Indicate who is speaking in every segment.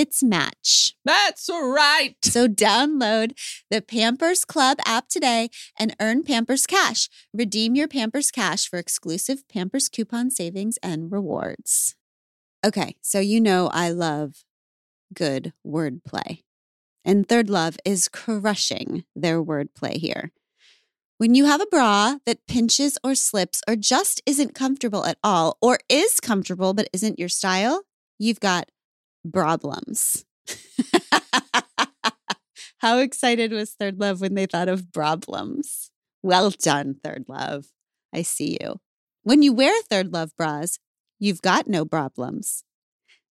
Speaker 1: its match.
Speaker 2: That's right.
Speaker 1: So download the Pampers Club app today and earn Pampers Cash. Redeem your Pampers Cash for exclusive Pampers coupon savings and rewards. Okay, so you know I love good wordplay. And Third Love is crushing their wordplay here. When you have a bra that pinches or slips or just isn't comfortable at all, or is comfortable but isn't your style, you've got problems. How excited was Third Love when they thought of problems? Well done, Third Love. I see you. When you wear Third Love bras, you've got no problems.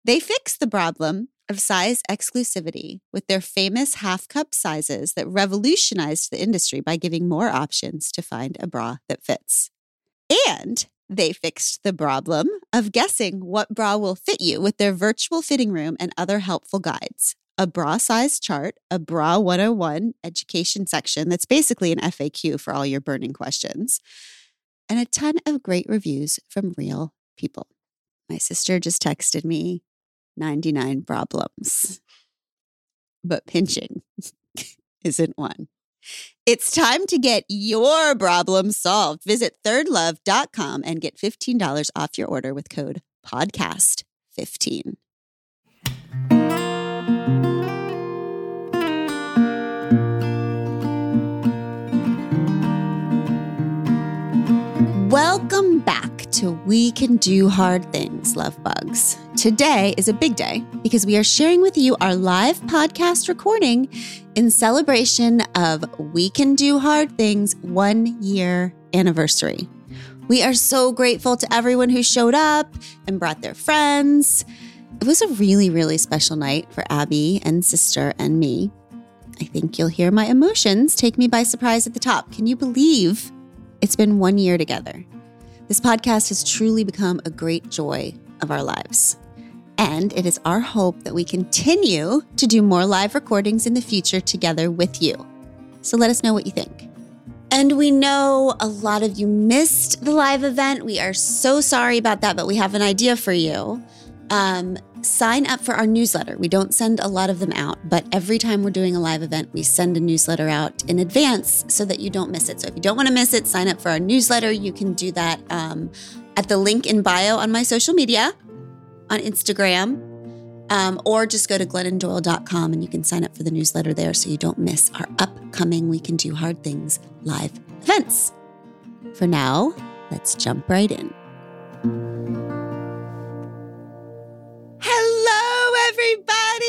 Speaker 1: They fix the problem of size exclusivity with their famous half cup sizes that revolutionized the industry by giving more options to find a bra that fits. And they fixed the problem of guessing what bra will fit you with their virtual fitting room and other helpful guides. A bra size chart, a bra 101 education section that's basically an FAQ for all your burning questions, and a ton of great reviews from real people. My sister just texted me 99 problems, but pinching isn't one. It's time to get your problem solved. Visit thirdlove.com and get $15 off your order with code podcast15. Welcome back to We Can Do Hard Things, Love Bugs. Today is a big day because we are sharing with you our live podcast recording in celebration of We Can Do Hard Things one year anniversary. We are so grateful to everyone who showed up and brought their friends. It was a really, really special night for Abby and sister and me. I think you'll hear my emotions take me by surprise at the top. Can you believe it's been one year together? This podcast has truly become a great joy of our lives. And it is our hope that we continue to do more live recordings in the future together with you. So let us know what you think. And we know a lot of you missed the live event. We are so sorry about that, but we have an idea for you. Um, sign up for our newsletter. We don't send a lot of them out, but every time we're doing a live event, we send a newsletter out in advance so that you don't miss it. So if you don't want to miss it, sign up for our newsletter. You can do that um, at the link in bio on my social media on Instagram. Um, or just go to glennondoyle.com and you can sign up for the newsletter there so you don't miss our upcoming We Can Do Hard Things live events. For now, let's jump right in. Hello, everybody.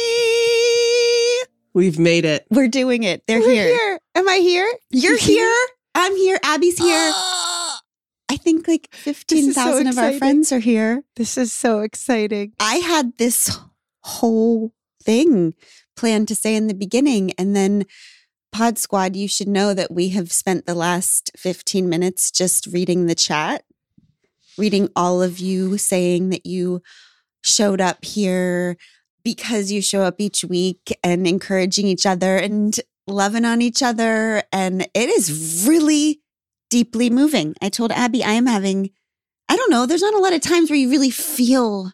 Speaker 3: We've made it.
Speaker 1: We're doing it. They're
Speaker 3: We're
Speaker 1: here.
Speaker 3: here. Am I here?
Speaker 1: You're here. I'm here. Abby's here. I think like 15,000 of our friends are here.
Speaker 3: This is so exciting.
Speaker 1: I had this whole thing planned to say in the beginning. And then, Pod Squad, you should know that we have spent the last 15 minutes just reading the chat, reading all of you saying that you showed up here because you show up each week and encouraging each other and loving on each other. And it is really deeply moving. I told Abby I am having, I don't know, there's not a lot of times where you really feel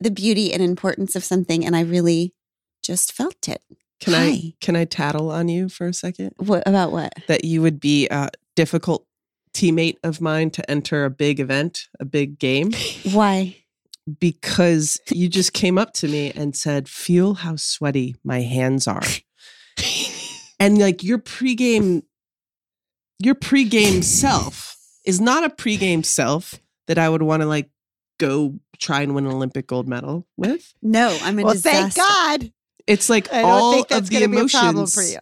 Speaker 1: the beauty and importance of something. And I really just felt it.
Speaker 3: Can
Speaker 1: Hi.
Speaker 3: I can I tattle on you for a second?
Speaker 1: What about what?
Speaker 3: That you would be a difficult teammate of mine to enter a big event, a big game,
Speaker 1: Why?
Speaker 3: because you just came up to me and said, "Feel how sweaty my hands are," and like your pregame your pregame self is not a pregame self that I would want to like go try and win an Olympic gold medal with.
Speaker 1: No, I'm a
Speaker 4: well,
Speaker 1: disaster.
Speaker 4: thank God.
Speaker 3: It's like
Speaker 4: I don't
Speaker 3: all
Speaker 4: think that's
Speaker 3: of the
Speaker 4: going to be a problem
Speaker 3: emotions
Speaker 4: for you.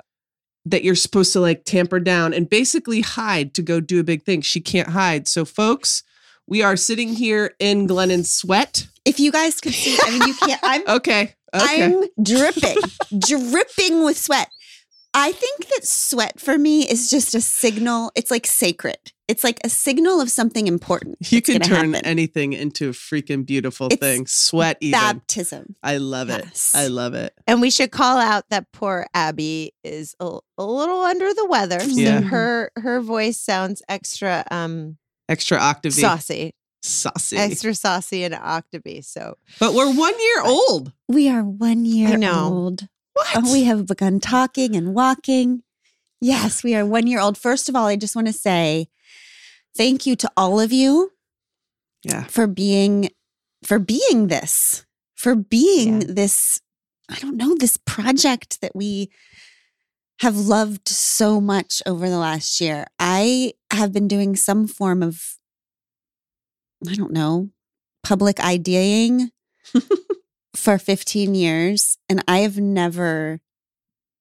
Speaker 3: that you're supposed to like tamper down and basically hide to go do a big thing. She can't hide. So, folks, we are sitting here in Glennon's sweat.
Speaker 1: If you guys could see, I mean, you can't. I'm
Speaker 3: Okay. Okay.
Speaker 1: I'm dripping, dripping with sweat. I think that sweat for me is just a signal. It's like sacred. It's like a signal of something important.
Speaker 3: you can turn
Speaker 1: happen.
Speaker 3: anything into a freaking beautiful
Speaker 1: It's
Speaker 3: thing. Sweat, even.
Speaker 1: baptism.
Speaker 3: I love it. I love it.
Speaker 4: And we should call out that poor Abby is a, a little under the weather.
Speaker 3: Yeah.
Speaker 4: So her her voice sounds extra um
Speaker 3: Extra octave.
Speaker 4: saucy.
Speaker 3: Saucy.
Speaker 4: Extra saucy and octavey. So
Speaker 3: but we're one year old.
Speaker 1: We are one year
Speaker 4: I know.
Speaker 1: old.
Speaker 3: What?
Speaker 1: Oh, we have begun talking and walking. Yes, we are one year old. First of all, I just want to say thank you to all of you
Speaker 3: yeah.
Speaker 1: for being for being this, for being
Speaker 4: Yeah.
Speaker 1: this, I don't know, this project that we have loved so much over the last year. I have been doing some form of I don't know, public IDing for 15 years and I have never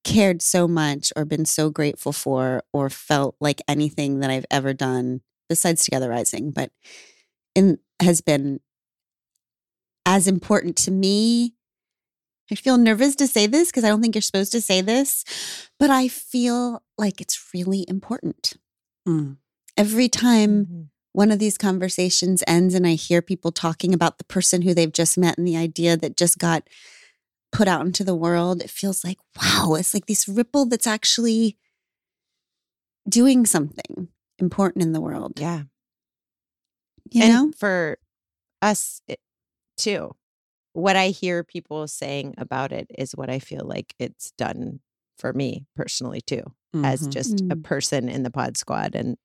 Speaker 1: cared so much or been so grateful for or felt like anything that I've ever done besides Together Rising, but in has been as important to me. I feel nervous to say this because I don't think you're supposed to say this, but I feel like it's really important.
Speaker 3: Mm.
Speaker 1: Every time
Speaker 4: Mhm.
Speaker 1: One of these conversations ends and I hear people talking about the person who they've just met and the idea that just got put out into the world, it feels like, wow, it's like this ripple that's actually doing something important in the world.
Speaker 4: yeah.
Speaker 1: You
Speaker 4: and
Speaker 1: know?
Speaker 4: for us it, too what i hear people saying about it is what i feel like it's done for me personally too as
Speaker 3: Mhm.
Speaker 4: just a
Speaker 1: Mm.
Speaker 4: person in the pod squad and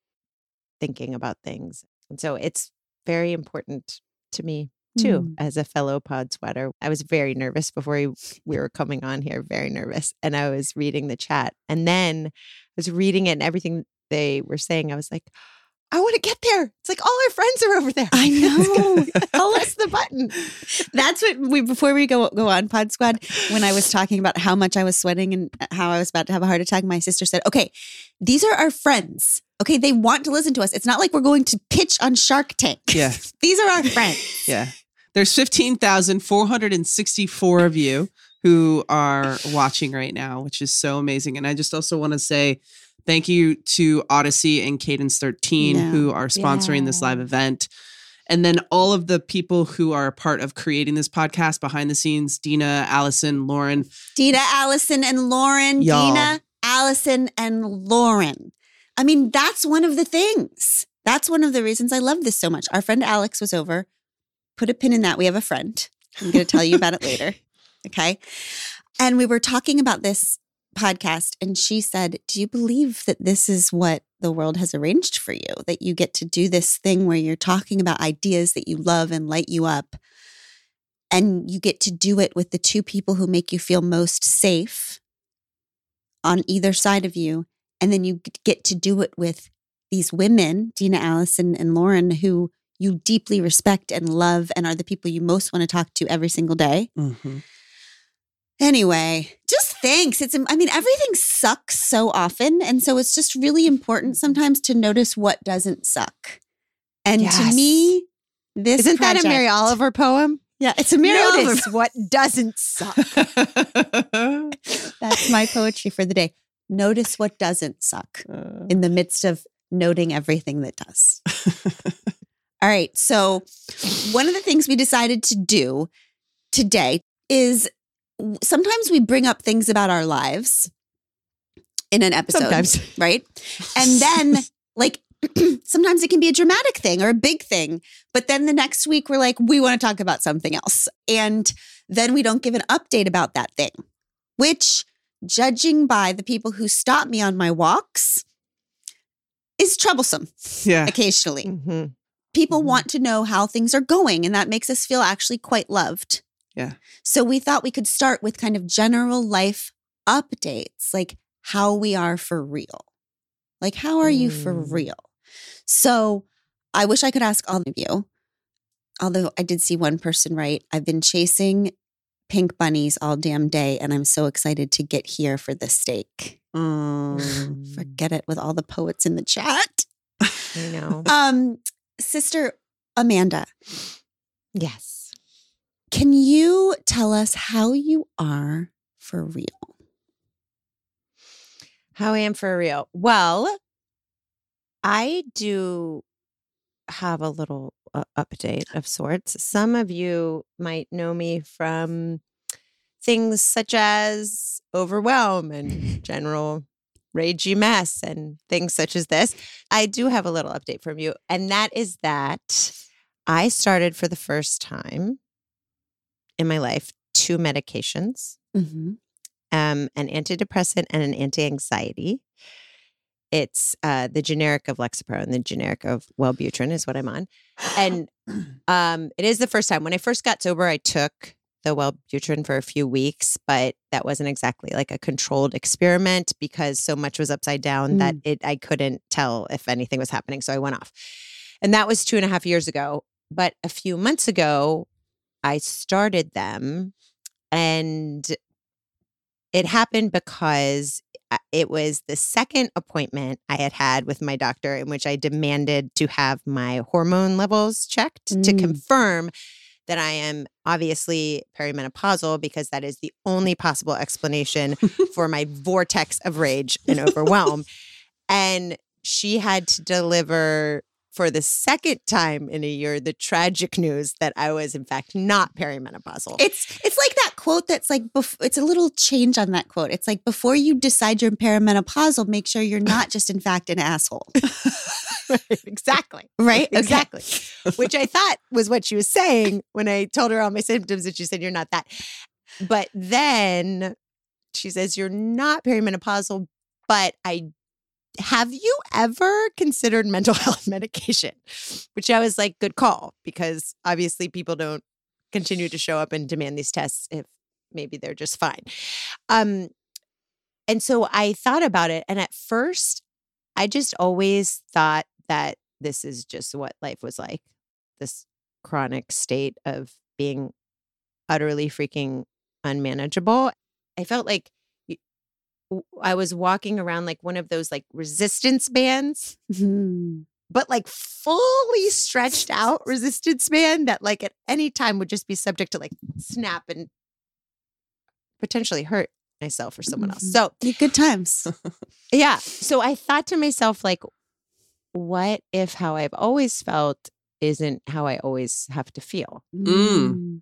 Speaker 4: thinking about things and so it's very important to me too
Speaker 1: Mm.
Speaker 4: as a fellow pod sweater i was very nervous before we, we were coming on here very nervous and i was reading the chat and then i was reading it and everything they were saying i was like I want to get there. It's like all our friends are over there.
Speaker 1: I know.
Speaker 4: I'll press the button.
Speaker 1: That's what we before we go go on Pod Squad. When I was talking about how much I was sweating and how I was about to have a heart attack, my sister said, "Okay, these are our friends. Okay, they want to listen to us. It's not like we're going to pitch on Shark Tank.
Speaker 3: Yeah.
Speaker 1: these are our friends.
Speaker 3: Yeah. There's 15,464 of you who are watching right now, which is so amazing. And I just also want to say thank you to Odyssey and Cadence 13
Speaker 1: Yeah.
Speaker 3: who are sponsoring this live event. And then all of the people who are a part of creating this podcast behind the scenes Dina, Allison, Lauren.
Speaker 1: Dina, Allison, and Lauren.
Speaker 3: Y'all.
Speaker 1: Dina, Allison, and Lauren. I mean, that's one of the things. That's one of the reasons I love this so much. Our friend Alex was over. Put a pin in that. We have a friend. I'm going to tell you about it later. Okay. And we were talking about this podcast, and she said, Do you believe that this is what the world has arranged for you? That you get to do this thing where you're talking about ideas that you love and light you up, and you get to do it with the two people who make you feel most safe on either side of you. And then you get to do it with these women, Dina, Allison, and Lauren, who you deeply respect and love and are the people you most want to talk to every single day.
Speaker 3: Mhm.
Speaker 1: Anyway, just thanks. It's I mean everything sucks so often and so it's just really important sometimes to notice what doesn't suck. And to me this
Speaker 4: Isn't that a Mary Oliver poem?
Speaker 1: Yeah, it's a Mary
Speaker 4: Notice
Speaker 1: Oliver.
Speaker 4: what doesn't suck.
Speaker 1: That's my poetry for the day. Notice what doesn't suck
Speaker 3: Uh,
Speaker 1: in the midst of noting everything that does. All right. So, one of the things we decided to do today is sometimes we bring up things about our lives in an episode,
Speaker 4: Sometimes.
Speaker 1: right? And then, like, sometimes it can be a dramatic thing or a big thing. But then the next week, we're like, we want to talk about something else. And then we don't give an update about that thing, which, judging by the people who stop me on my walks, is troublesome
Speaker 3: yeah.
Speaker 1: occasionally.
Speaker 4: Mhm.
Speaker 1: People
Speaker 3: Mhm.
Speaker 1: want to know how things are going, and that makes us feel actually quite loved.
Speaker 3: Yeah.
Speaker 1: So we thought we could start with kind of general life updates, like how we are for real. Like, how are you for
Speaker 4: Mm.
Speaker 1: real? So I wish I could ask all of you. Although I did see one person write, I've been chasing pink bunnies all damn day, and I'm so excited to get here for the steak.
Speaker 3: Mm.
Speaker 1: Forget it with all the poets in the chat.
Speaker 4: I know.
Speaker 1: Um, Sister Amanda,
Speaker 4: yes.
Speaker 1: can you tell us how you are for real?
Speaker 4: How I am for real. Well, I do have a little update of sorts. Some of you might know me from things such as overwhelm and general ragey mess and things such as this. I do have a little update from you, and that is that I started for the first time in my life two medications
Speaker 1: Mm-hmm.
Speaker 4: um, an antidepressant and an anti-anxiety. It's uh, the generic of Lexapro and the generic of Wellbutrin is what I'm on, and um, it is the first time. When I first got sober, I took the Wellbutrin for a few weeks, but that wasn't exactly like a controlled experiment because so much was upside down that it I couldn't tell if anything was happening. So I went off, and that was two and a half years ago. But a few months ago, I started them, and it happened because it was the second appointment I had had with my doctor in which I demanded to have my hormone levels checked to
Speaker 1: Mm.
Speaker 4: confirm that I am obviously perimenopausal because that is the only possible explanation for my vortex of rage and overwhelm. and she had to deliver for the second time in a year the tragic news that I was in fact not perimenopausal.
Speaker 1: It's it's like quote that's like bef- it's a little change on that quote. It's like before you decide you're perimenopausal, make sure you're not just in fact an asshole.
Speaker 4: exactly.
Speaker 1: Right? Okay.
Speaker 4: Exactly. Which I thought was what she was saying when I told her all my symptoms and she said, You're not that. But then she says, You're not perimenopausal, but I have you ever considered mental health medication? Which I was like, good call, because obviously people don't continue to show up and demand these tests if maybe they're just fine. Um, and so I thought about it. And at first, I just always thought that this is just what life was like this chronic state of being utterly freaking unmanageable. I felt like I was walking around like one of those like resistance bands,
Speaker 1: Mhm.
Speaker 4: But like fully stretched out resistance band that like at any time would just be subject to like snap and potentially hurt myself or someone else.
Speaker 1: Mhm.
Speaker 4: So
Speaker 1: Yeah, Good times.
Speaker 4: yeah. So I thought to myself, like, what if how I've always felt isn't how I always have to feel?
Speaker 3: Mm.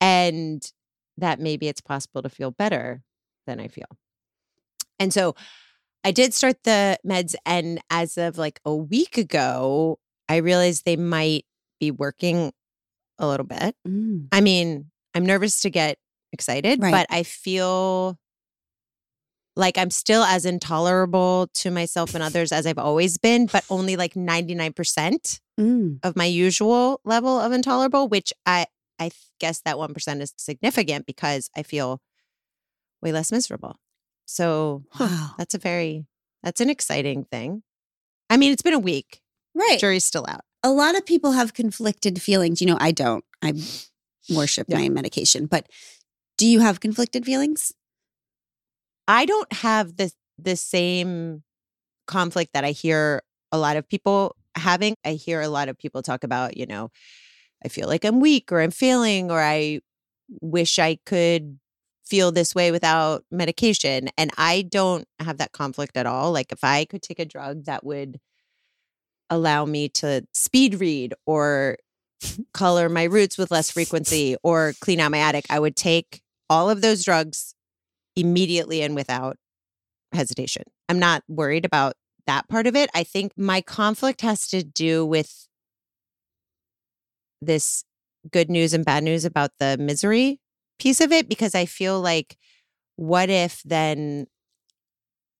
Speaker 4: And that maybe it's possible to feel better than I feel. And so I did start the meds. And as of like a week ago, I realized they might be working a little bit.
Speaker 1: Mm.
Speaker 4: I mean, I'm nervous to get excited,
Speaker 1: Right.
Speaker 4: but I feel like I'm still as intolerable to myself and others as I've always been, but only like 99%
Speaker 1: Mm.
Speaker 4: of my usual level of intolerable, which I I guess that 1% is significant because I feel way less miserable. So
Speaker 1: Wow.
Speaker 4: that's a very that's an exciting thing. I mean, it's been a week.
Speaker 1: Right.
Speaker 4: Jury's still out.
Speaker 1: A lot of people have conflicted feelings. You know, I don't. I worship
Speaker 4: Yeah.
Speaker 1: my medication, but do you have conflicted feelings?
Speaker 4: I don't have the the same conflict that I hear a lot of people having. I hear a lot of people talk about, you know, I feel like I'm weak or I'm failing or I wish I could feel this way without medication. And I don't have that conflict at all. Like if I could take a drug that would allow me to speed read or color my roots with less frequency or clean out my attic, I would take all of those drugs immediately and without hesitation. I'm not worried about that part of it. I think my conflict has to do with this good news and bad news about the misery piece of it because I feel like what if then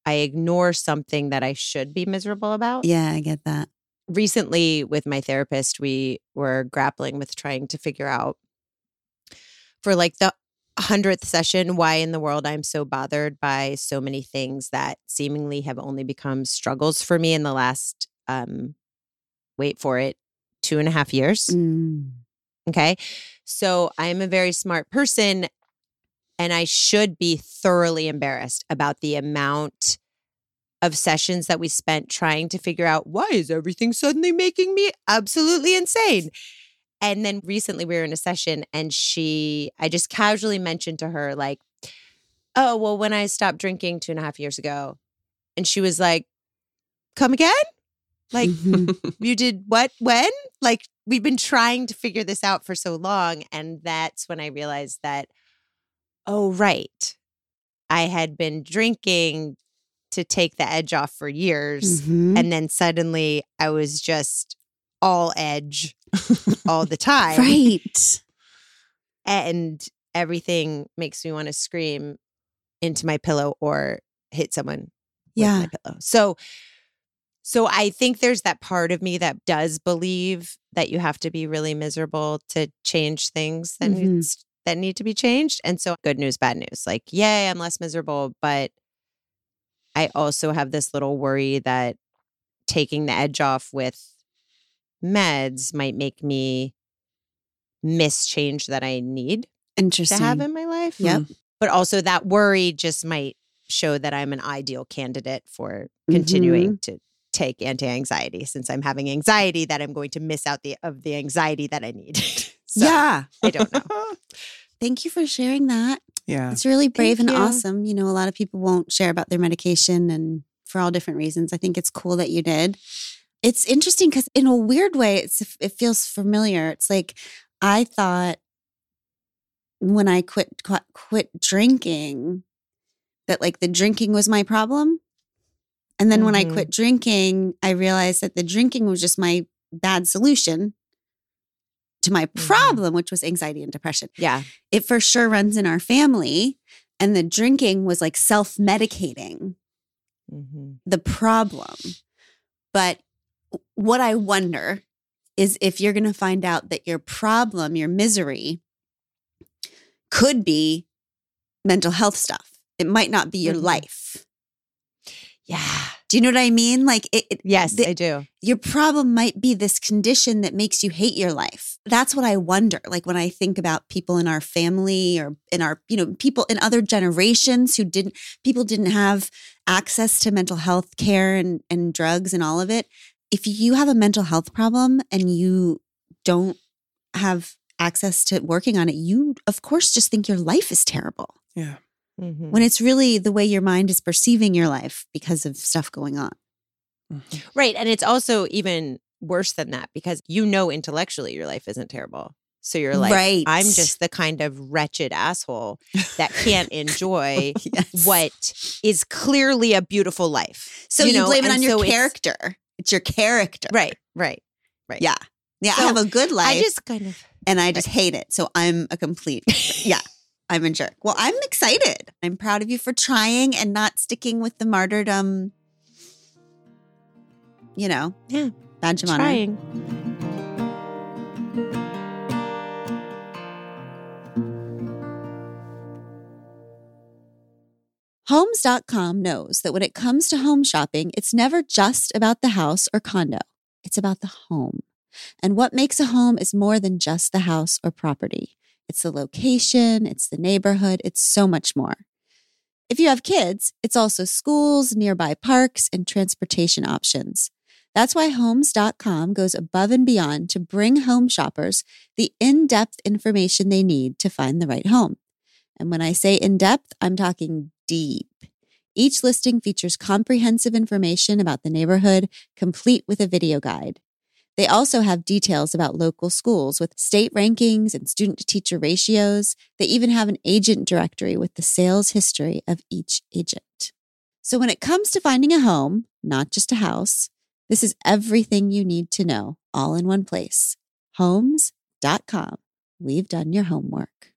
Speaker 4: I ignore something that I should be miserable about?
Speaker 1: Yeah, I get that.
Speaker 4: recently with my therapist we were grappling with trying to figure out for like the hundredth session, why in the world I'm so bothered by so many things that seemingly have only become struggles for me in the last um wait for it, two and a half years.
Speaker 1: Mm.
Speaker 4: Okay. So I'm a very smart person and I should be thoroughly embarrassed about the amount of sessions that we spent trying to figure out why is everything suddenly making me absolutely insane. And then recently we were in a session and she, I just casually mentioned to her, like, oh, well, when I stopped drinking two and a half years ago, and she was like, come again? Like,
Speaker 1: Mhm.
Speaker 4: you did what when like we've been trying to figure this out for so long and that's when i realized that oh right i had been drinking to take the edge off for years
Speaker 1: Mhm.
Speaker 4: and then suddenly i was just all edge all the time
Speaker 1: right.
Speaker 4: and everything makes me want to scream into my pillow or hit someone with
Speaker 1: Yeah.
Speaker 4: my pillow. So so I think there's that part of me that does believe that you have to be really miserable to change things that
Speaker 1: Mhm.
Speaker 4: needs, that need to be changed. And so good news, bad news. Like, yay, I'm less miserable, but I also have this little worry that taking the edge off with meds might make me miss change that I need
Speaker 1: Interesting.
Speaker 4: to have in my life.
Speaker 1: Yep.
Speaker 4: But also that worry just might show that I'm an ideal candidate for continuing to take anti-anxiety since I'm having anxiety that I'm going to miss out the of the anxiety that I need. so
Speaker 1: yeah.
Speaker 4: I don't know.
Speaker 1: Thank you for sharing that.
Speaker 3: yeah.
Speaker 1: It's really brave
Speaker 4: Thank
Speaker 1: and
Speaker 4: you.
Speaker 1: awesome. You know, a lot of people won't share about their medication and for all different reasons. I think it's cool that you did. It's interesting because in a weird way, it's it feels familiar. It's like I thought when I quit quit, quit drinking that like the drinking was my problem. And then when I
Speaker 4: Mhm.
Speaker 1: quit drinking, I realized that the drinking was just my bad solution to my
Speaker 4: Mhm.
Speaker 1: problem, which was anxiety and depression
Speaker 4: Yeah.
Speaker 1: it for sure runs in our family. And the drinking was like self medicating
Speaker 4: Mhm.
Speaker 1: the problem. But what I wonder is if you're going to find out that your problem, your misery, could be mental health stuff. It might not be your
Speaker 4: Mhm.
Speaker 1: life.
Speaker 4: Yeah.
Speaker 1: Do you know what I mean? Like it, it-
Speaker 4: Yes,
Speaker 1: The-
Speaker 4: I do.
Speaker 1: your problem might be this condition that makes you hate your life. That's what I wonder. Like when I think about people in our family or in our, you know, people in other generations who didn't, people didn't have access to mental health care and, and drugs and all of it. If you have a mental health problem and you don't have access to working on it, you, of course, just think your life is terrible
Speaker 3: Yeah.
Speaker 4: Mhm.
Speaker 1: when it's really the way your mind is perceiving your life because of stuff going on.
Speaker 3: Mhm.
Speaker 4: Right. And it's also even worse than that because you know intellectually your life isn't terrible. So you're like,
Speaker 1: Right.
Speaker 4: I'm just the kind of wretched asshole that can't enjoy
Speaker 1: Yes.
Speaker 4: what is clearly a beautiful life.
Speaker 1: So you,
Speaker 4: know,
Speaker 1: blame it
Speaker 4: and
Speaker 1: on your
Speaker 4: so it's-
Speaker 1: character. It's, your character.
Speaker 4: Right, right, right.
Speaker 1: Yeah. Yeah. I have a good life
Speaker 4: I just kind of
Speaker 1: and I just hate it. So I'm a complete, yeah, I'm a jerk. Well, I'm excited. I'm proud of you for trying and not sticking with the martyrdom, you know,
Speaker 4: Yeah,
Speaker 1: badge of honor.
Speaker 4: trying.
Speaker 1: Homes.com knows that when it comes to home shopping, it's never just about the house or condo, it's about the home. And what makes a home is more than just the house or property. It's the location, it's the neighborhood, it's so much more. If you have kids, it's also schools, nearby parks, and transportation options. That's why Homes.com goes above and beyond to bring home shoppers the in depth information they need to find the right home. And when I say in depth, I'm talking deep. Each listing features comprehensive information about the neighborhood, complete with a video guide. They also have details about local schools with state rankings and student to teacher ratios. They even have an agent directory with the sales history of each agent. So when it comes to finding a home, not just a house, this is everything you need to know all in one place. Homes.com. We've done your homework.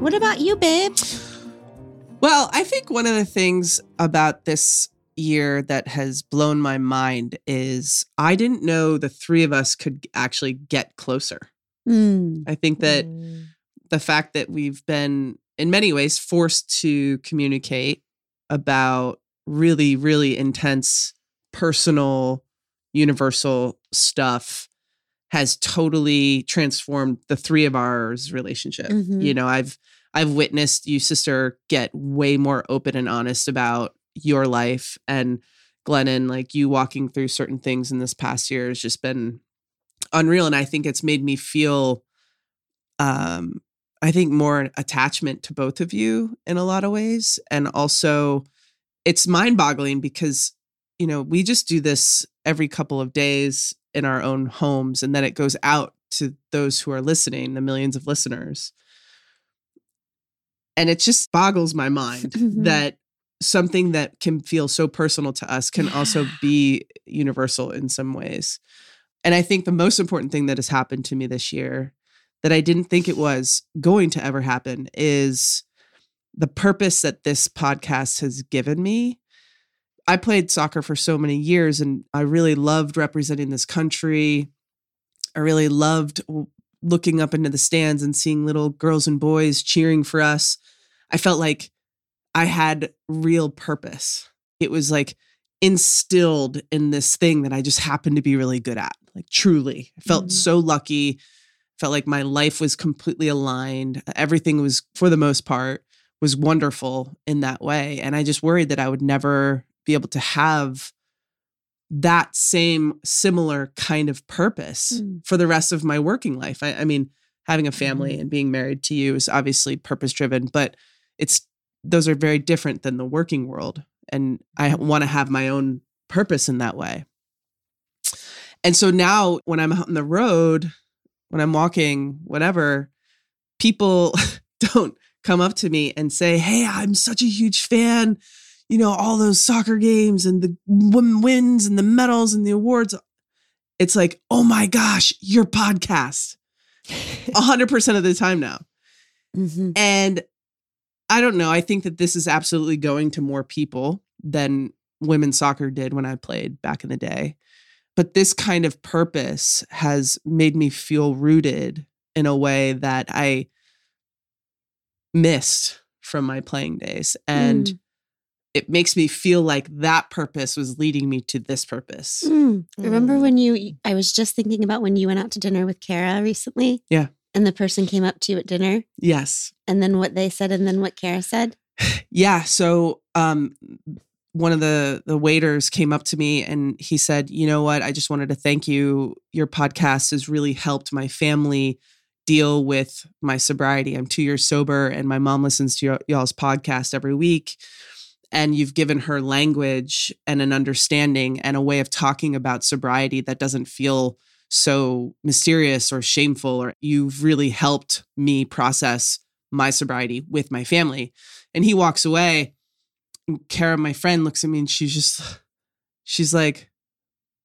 Speaker 1: What about you, babe?
Speaker 3: Well, I think one of the things about this year that has blown my mind is I didn't know the three of us could actually get closer.
Speaker 1: Mm.
Speaker 3: I think that
Speaker 4: Mm.
Speaker 3: the fact that we've been in many ways forced to communicate about really really intense personal universal stuff has totally transformed the three of ours relationship
Speaker 1: Mhm.
Speaker 3: you know i've i've witnessed you sister get way more open and honest about your life and glennon like you walking through certain things in this past year has just been unreal and i think it's made me feel um I think more attachment to both of you in a lot of ways. And also, it's mind boggling because, you know, we just do this every couple of days in our own homes and then it goes out to those who are listening, the millions of listeners. And it just boggles my mind
Speaker 1: Mhm.
Speaker 3: that something that can feel so personal to us can also be universal in some ways. And I think the most important thing that has happened to me this year that I didn't think it was going to ever happen is the purpose that this podcast has given me. I played soccer for so many years and I really loved representing this country. I really loved looking up into the stands and seeing little girls and boys cheering for us. I felt like I had real purpose. It was like instilled in this thing that I just happened to be really good at. Like truly. I felt
Speaker 1: Mhm.
Speaker 3: so lucky. Felt like my life was completely aligned. Everything was for the most part was wonderful in that way. And I just worried that I would never be able to have that same similar kind of purpose
Speaker 1: Mm.
Speaker 3: for the rest of my working life. I, I mean, having a family
Speaker 4: Mhm.
Speaker 3: and being married to you is obviously purpose driven, but it's those are very different than the working world. And I want to have my own purpose in that way. And so now when I'm out on the road, when I'm walking, whatever, people don't come up to me and say, Hey, I'm such a huge fan. You know, all those soccer games and the wins and the medals and the awards. It's like, oh my gosh, your podcast. 100% of the time now.
Speaker 1: Mhm.
Speaker 3: And I don't know. I think that this is absolutely going to more people than women's soccer did when I played back in the day. But this kind of purpose has made me feel rooted in a way that I missed from my playing days. And
Speaker 1: Mm.
Speaker 3: it makes me feel like that purpose was leading me to this purpose.
Speaker 1: Mm. Remember
Speaker 4: Mm.
Speaker 1: when you, I was just thinking about when you went out to dinner with Kara recently?
Speaker 3: Yeah.
Speaker 1: And the person came up to you at dinner
Speaker 3: Yes.
Speaker 1: and then what they said and then what Kara said?
Speaker 3: Yeah. So um one of the the waiters came up to me and he said, "You know what? I just wanted to thank you. Your podcast has really helped my family deal with my sobriety. I'm 2 years sober and my mom listens to y- y'all's podcast every week." And you've given her language and an understanding and a way of talking about sobriety that doesn't feel so mysterious or shameful, or you've really helped me process my sobriety with my family. And he walks away. And Kara, my friend, looks at me and she's just, she's like,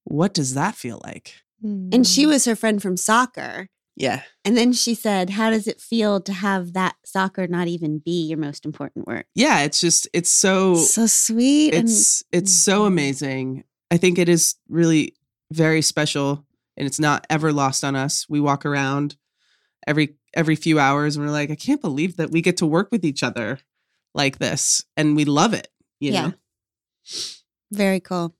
Speaker 3: what does that feel like?
Speaker 1: And she
Speaker 4: Mm.
Speaker 1: was her friend from soccer.
Speaker 3: Yeah.
Speaker 1: And then she said, How does it feel to have that soccer not even be your most important work?
Speaker 3: Yeah. It's just, it's so,
Speaker 1: So sweet. and
Speaker 3: it's, it's so
Speaker 1: Mhm.
Speaker 3: amazing. I think it is really very special and it's not ever lost on us. We walk around every, every few hours and we're like, I can't believe that we get to work with each other like this. And we love it. You
Speaker 1: Yeah.
Speaker 3: know?
Speaker 1: Very cool.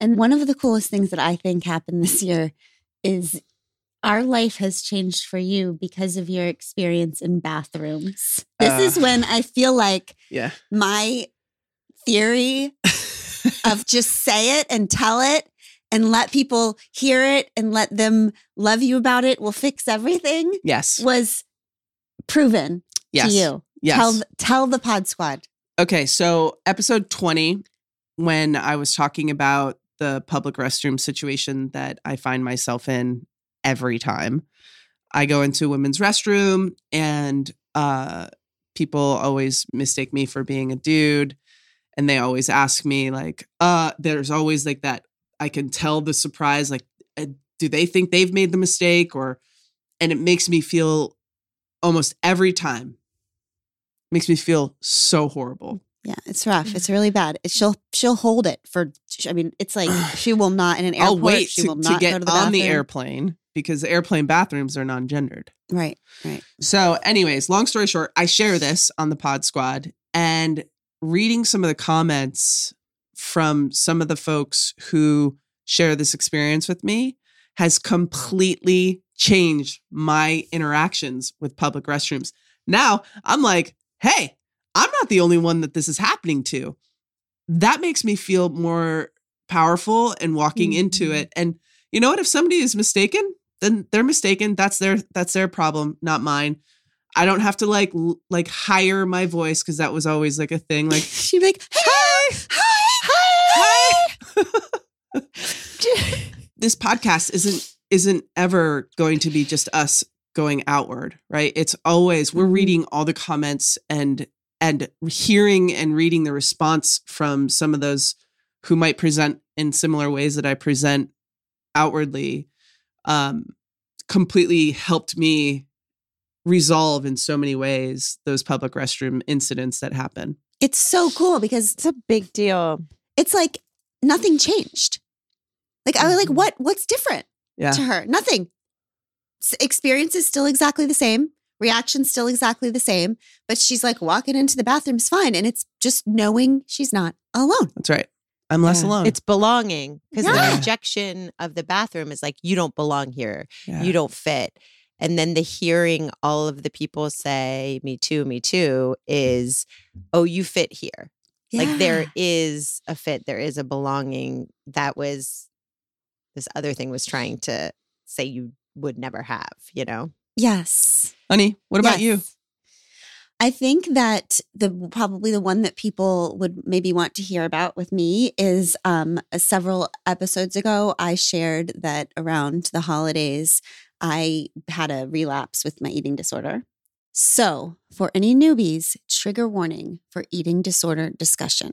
Speaker 1: And one of the coolest things that I think happened this year is our life has changed for you because of your experience in bathrooms. This is
Speaker 3: Uh.
Speaker 1: when I feel like
Speaker 3: Yeah.
Speaker 1: my theory of just say it and tell it and let people hear it and let them love you about it will fix everything
Speaker 3: yes.
Speaker 1: was proven
Speaker 3: Yes.
Speaker 1: to you.
Speaker 3: Yes.
Speaker 1: Tell tell the pod squad.
Speaker 3: Okay, so episode 20, when I was talking about the public restroom situation that I find myself in every time, I go into a women's restroom and uh, people always mistake me for being a dude. And they always ask me, like, uh, there's always like that. I can tell the surprise, like, uh, do they think they've made the mistake? Or, and it makes me feel almost every time makes me feel so horrible.
Speaker 1: Yeah, it's rough. It's really bad. It- She'll she'll hold it for. I mean, it's like she will not in an airport.
Speaker 3: I'll wait
Speaker 1: she
Speaker 3: to,
Speaker 1: will
Speaker 3: to get
Speaker 1: go to the
Speaker 3: on the airplane because the airplane bathrooms are non-gendered.
Speaker 1: Right, right.
Speaker 3: So, anyways, long story short, I share this on the Pod Squad and reading some of the comments from some of the folks who share this experience with me has completely changed my interactions with public restrooms. Now I'm like, hey, I'm not the only one that this is happening to. That makes me feel more powerful and walking into
Speaker 1: Mhm.
Speaker 3: it. And you know what? If somebody is mistaken, then they're mistaken. That's their that's their problem, not mine. I don't have to like like hire my voice because that was always like a thing. Like,
Speaker 1: She'd be like, "Hey, hi, hi."
Speaker 3: this podcast isn't isn't ever going to be just us going outward, right? It's always we're
Speaker 1: Mhm.
Speaker 3: reading all the comments and and hearing and reading the response from some of those who might present in similar ways that I present outwardly um completely helped me resolve in so many ways those public restroom incidents that happen.
Speaker 1: It's so cool because
Speaker 4: It's a big deal.
Speaker 1: it's like nothing changed. Like I was like,
Speaker 3: Mhm.
Speaker 1: what? What's different
Speaker 3: Yeah.
Speaker 1: to her? Nothing. S- Experience is still exactly the same. Reaction still exactly the same. But she's like walking into the bathroom's fine, and it's just knowing she's not alone.
Speaker 3: That's right. I'm less
Speaker 4: Yeah.
Speaker 3: alone.
Speaker 4: It's belonging because
Speaker 1: Yeah.
Speaker 4: the rejection of the bathroom is like, you don't belong here.
Speaker 3: Yeah.
Speaker 4: You don't fit. And then the hearing all of the people say, me too, me too, is, oh, you fit here. Like there is a fit, there is a belonging. That was this other thing was trying to say you would never have, you know?
Speaker 1: Yes.
Speaker 3: Honey, what about you?
Speaker 1: I think that the probably the one that people would maybe want to hear about with me is um, several episodes ago. I shared that around the holidays, I had a relapse with my eating disorder. So, for any newbies, trigger warning for eating disorder discussion.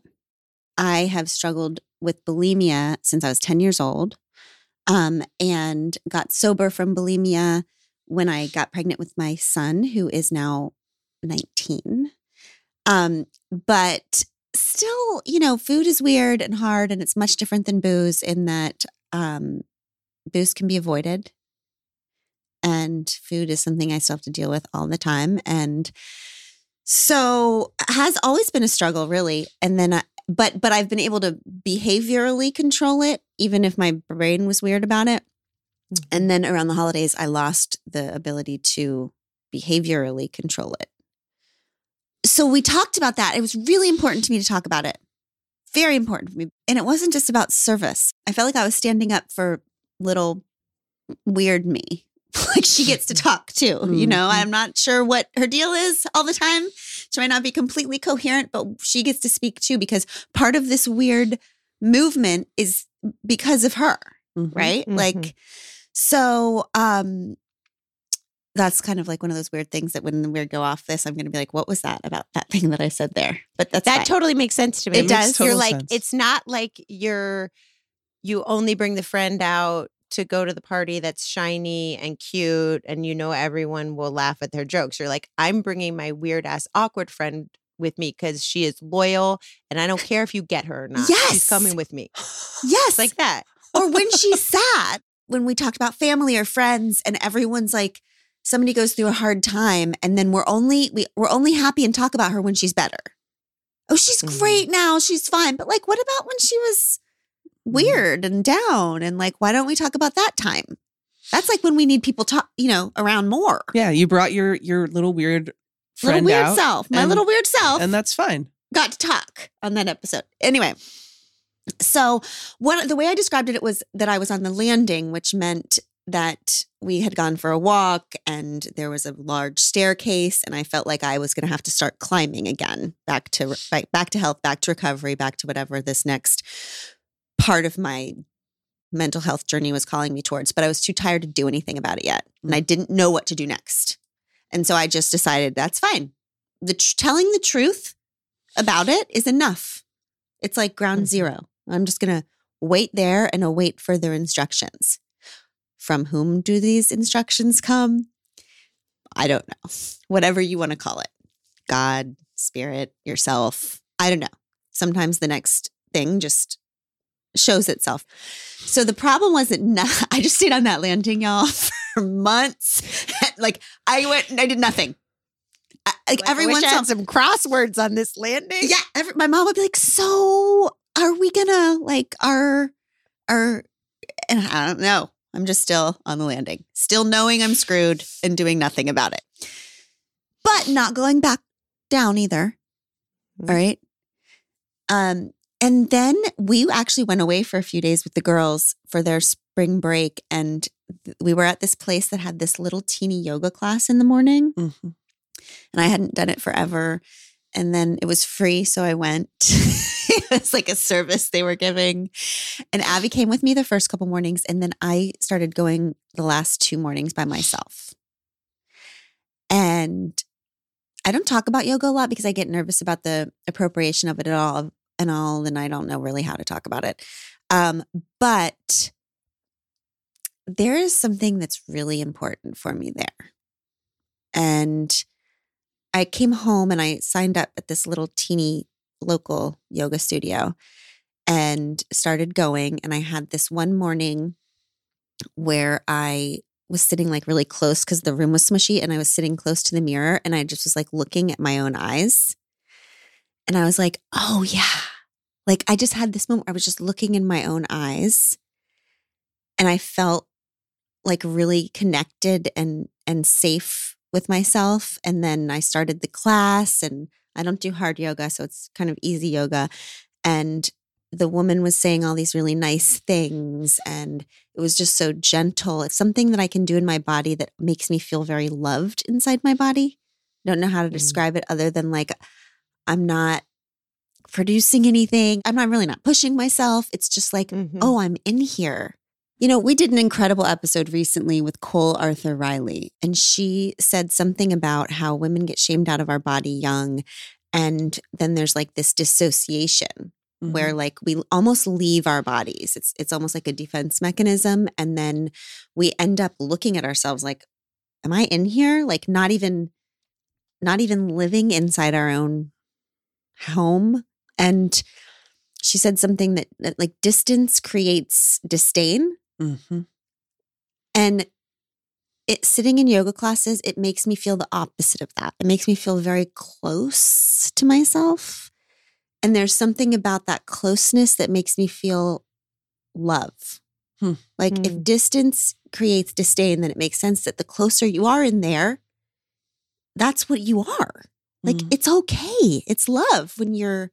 Speaker 1: I have struggled with bulimia since I was 10 years old um, and got sober from bulimia when I got pregnant with my son, who is now 19. Um, but still, you know, food is weird and hard, and it's much different than booze in that um, booze can be avoided. And food is something I still have to deal with all the time. And so has always been a struggle, really. And then, I, but, but I've been able to behaviorally control it, even if my brain was weird about it. And mm-hmm. then around the holidays, I lost the ability to behaviorally control it. So we talked about that. It was really important to me to talk about it. Very important for me. And it wasn't just about service. I felt like I was standing up for little weird me. like she gets to talk too. You know,
Speaker 3: Mhm.
Speaker 1: I'm not sure what her deal is all the time. She might not be completely coherent, but she gets to speak too because part of this weird movement is because of her
Speaker 3: Mhm.
Speaker 1: right
Speaker 4: Mhm.
Speaker 1: like so um that's kind of like one of those weird things that when we go off this i'm going to be like what was that about that thing that i said there but that's
Speaker 4: that
Speaker 1: fine.
Speaker 4: totally makes sense to me.
Speaker 1: It does.
Speaker 4: You're like,
Speaker 3: sense.
Speaker 4: it's not like you're you only bring the friend out to go to the party that's shiny and cute, and you know everyone will laugh at their jokes. You're like, I'm bringing my weird ass awkward friend with me because she is loyal, and I don't care if you get her or not.
Speaker 1: Yes.
Speaker 4: she's coming with me.
Speaker 1: yes
Speaker 4: like that.
Speaker 1: or when she's sad when we talked about family or friends and everyone's like somebody goes through a hard time and then we're only we, we're only happy and talk about her when she's better oh she's
Speaker 4: Mhm.
Speaker 1: great now she's fine but like what about when she was Mm-hmm. weird and down and like why don't we talk about that time that's like when we need people talk you know around more
Speaker 3: Yeah, you brought your your little weird friend
Speaker 1: little weird
Speaker 3: out,
Speaker 1: self my
Speaker 3: and-
Speaker 1: little weird self
Speaker 3: and that's fine.
Speaker 1: got to talk on that episode. Anyway, so one the way I described it, it was that I was on the landing, which meant that we had gone for a walk and there was a large staircase and I felt like I was going to have to start climbing again back to back, back to health, back to recovery, back to whatever this next part of my mental health journey was calling me towards, but I was too tired to do anything about it yet and I didn't know what to do next. And so I just decided that's fine. The tr- telling the truth about it is enough. It's like ground
Speaker 4: Mhm.
Speaker 1: zero. I'm just going to wait there and await further instructions. From whom do these instructions come? I don't know. Whatever you want to call it God, spirit, yourself. I don't know. Sometimes the next thing just shows itself. So the problem wasn't not, I just stayed on that landing, y'all, for months. like I went and I did nothing. I, like
Speaker 4: Like,
Speaker 1: every
Speaker 4: I wish
Speaker 1: once
Speaker 4: I
Speaker 1: in a
Speaker 4: had some crosswords on this landing.
Speaker 1: yeah, every, my mom would be like, "So, are we gonna like our our?" And I don't know. I'm just still on the landing, still knowing I'm screwed and doing nothing about it, but not going back down either.
Speaker 4: Mm.
Speaker 1: All right. Um, and then we actually went away for a few days with the girls for their spring break, and th- we were at this place that had this little teeny yoga class in the morning
Speaker 3: Mhm.
Speaker 1: and I hadn't done it forever. And then it was free, so I went. it was like a service they were giving. And Abby came with me the first couple mornings, and then I started going the last two mornings by myself. And I don't talk about yoga a lot because I get nervous about the appropriation of it at all and all, and I don't know really how to talk about it. Um, but there is something that's really important for me there. And I came home and I signed up at this little teeny local yoga studio and started going. And I had this one morning where I was sitting like really close because the room was smushy and I was sitting close to the mirror and I just was like looking at my own eyes. And I was like, oh, yeah. Like I just had this moment where I was just looking in my own eyes and I felt like really connected and and safe with myself. And then I started the class and I don't do hard yoga so it's kind of easy yoga. And the woman was saying all these really nice things and it was just so gentle. It's something that I can do in my body that makes me feel very loved inside my body. I don't know how to
Speaker 4: Mm.
Speaker 1: describe it other than like I'm not producing anything I'm not really not pushing myself it's just like
Speaker 4: Mhm.
Speaker 1: oh, I'm in here. You know, we did an incredible episode recently with Cole Arthur Riley, and she said something about how women get shamed out of our body young. And then there's like this dissociation where like we almost leave our bodies. It's it's almost like a defense mechanism. And then we end up looking at ourselves like, am I in here? Like not even not even living inside our own home. And she said something that, that like distance creates disdain
Speaker 3: Mhm.
Speaker 1: and it sitting in yoga classes it makes me feel the opposite of that it makes me feel very close to myself and there's something about that closeness that makes me feel love
Speaker 3: Hmm.
Speaker 1: like if
Speaker 4: Hmm.
Speaker 1: distance creates disdain then it makes sense that the closer you are in there that's what you are like
Speaker 3: Mhm.
Speaker 1: it's okay it's love when you're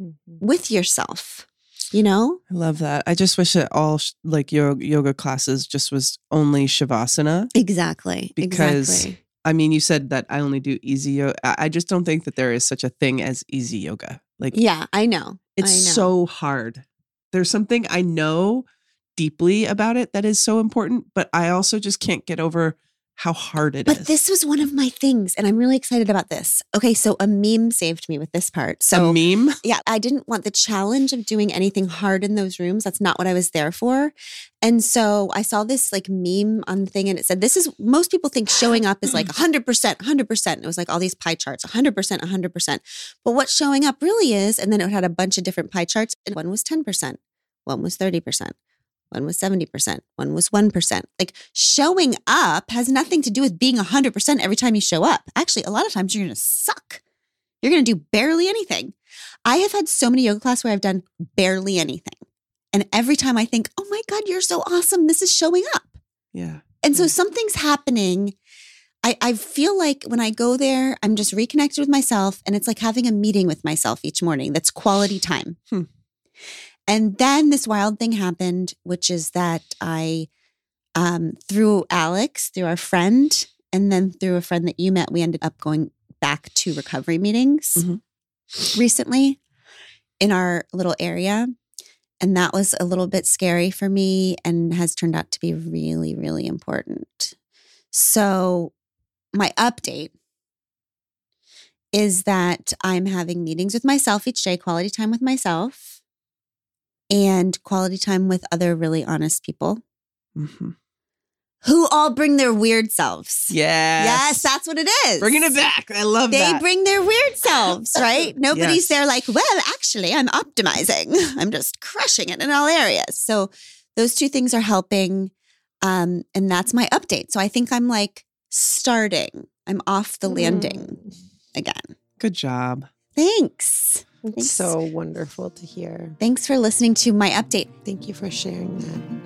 Speaker 4: Mhm.
Speaker 1: with yourself you know
Speaker 3: I love that. I just wish that all sh- like yoga, yoga classes just was only shavasana.
Speaker 1: exactly
Speaker 3: Because
Speaker 1: exactly
Speaker 3: I mean, you said that I only do easy yoga. I I just don't think that there is such a thing as easy yoga. Like
Speaker 1: yeah i know
Speaker 3: it's
Speaker 1: I know.
Speaker 3: so hard. There's something I know deeply about it that is so important, but I also just can't get over how hard it is.
Speaker 1: But this was one of my things, and I'm really excited about this. Okay, so a meme saved me with this part. So,
Speaker 3: a meme.
Speaker 1: yeah, I didn't want the challenge of doing anything hard in those rooms. That's not what I was there for. And so I saw this like meme on the thing, and it said, This is most people think showing up is like 100%, 100%. It was like all these pie charts 100%, 100%. But what showing up really is, and then it had a bunch of different pie charts, and one was 10%, one was 30%. One was 70%, one was 1%. Like showing up has nothing to do with being 100% every time you show up. Actually, a lot of times you're going to suck. You're going to do barely anything. I have had so many yoga classes where I've done barely anything. And every time I think, oh my God, you're so awesome. This is showing up.
Speaker 3: Yeah.
Speaker 1: And so something's happening. I, I feel like when I go there, I'm just reconnected with myself. And it's like having a meeting with myself each morning. That's quality time.
Speaker 3: Hmm.
Speaker 1: And then this wild thing happened, which is that I, um, through Alex, through our friend, and then through a friend that you met, we ended up going back to recovery meetings
Speaker 3: Mhm.
Speaker 1: recently in our little area. And that was a little bit scary for me and has turned out to be really, really important. So, my update is that I'm having meetings with myself each day, quality time with myself, and quality time with other really honest people
Speaker 3: hmm
Speaker 1: who all bring their weird selves.
Speaker 3: Yes.
Speaker 1: Yes, that's what it is.
Speaker 3: Bringing it back. I love
Speaker 1: They
Speaker 3: that.
Speaker 1: They bring their weird selves, right? Nobody's
Speaker 3: Yes.
Speaker 1: there like, well, actually, I'm optimizing. I'm just crushing it in all areas. So those two things are helping. Um, and that's my update. So I think I'm like starting. I'm off the landing
Speaker 4: Mm.
Speaker 1: again.
Speaker 3: Good job.
Speaker 1: Thanks. Thanks.
Speaker 4: so wonderful to hear.
Speaker 1: Thanks for listening to my update.
Speaker 4: Thank you for sharing that.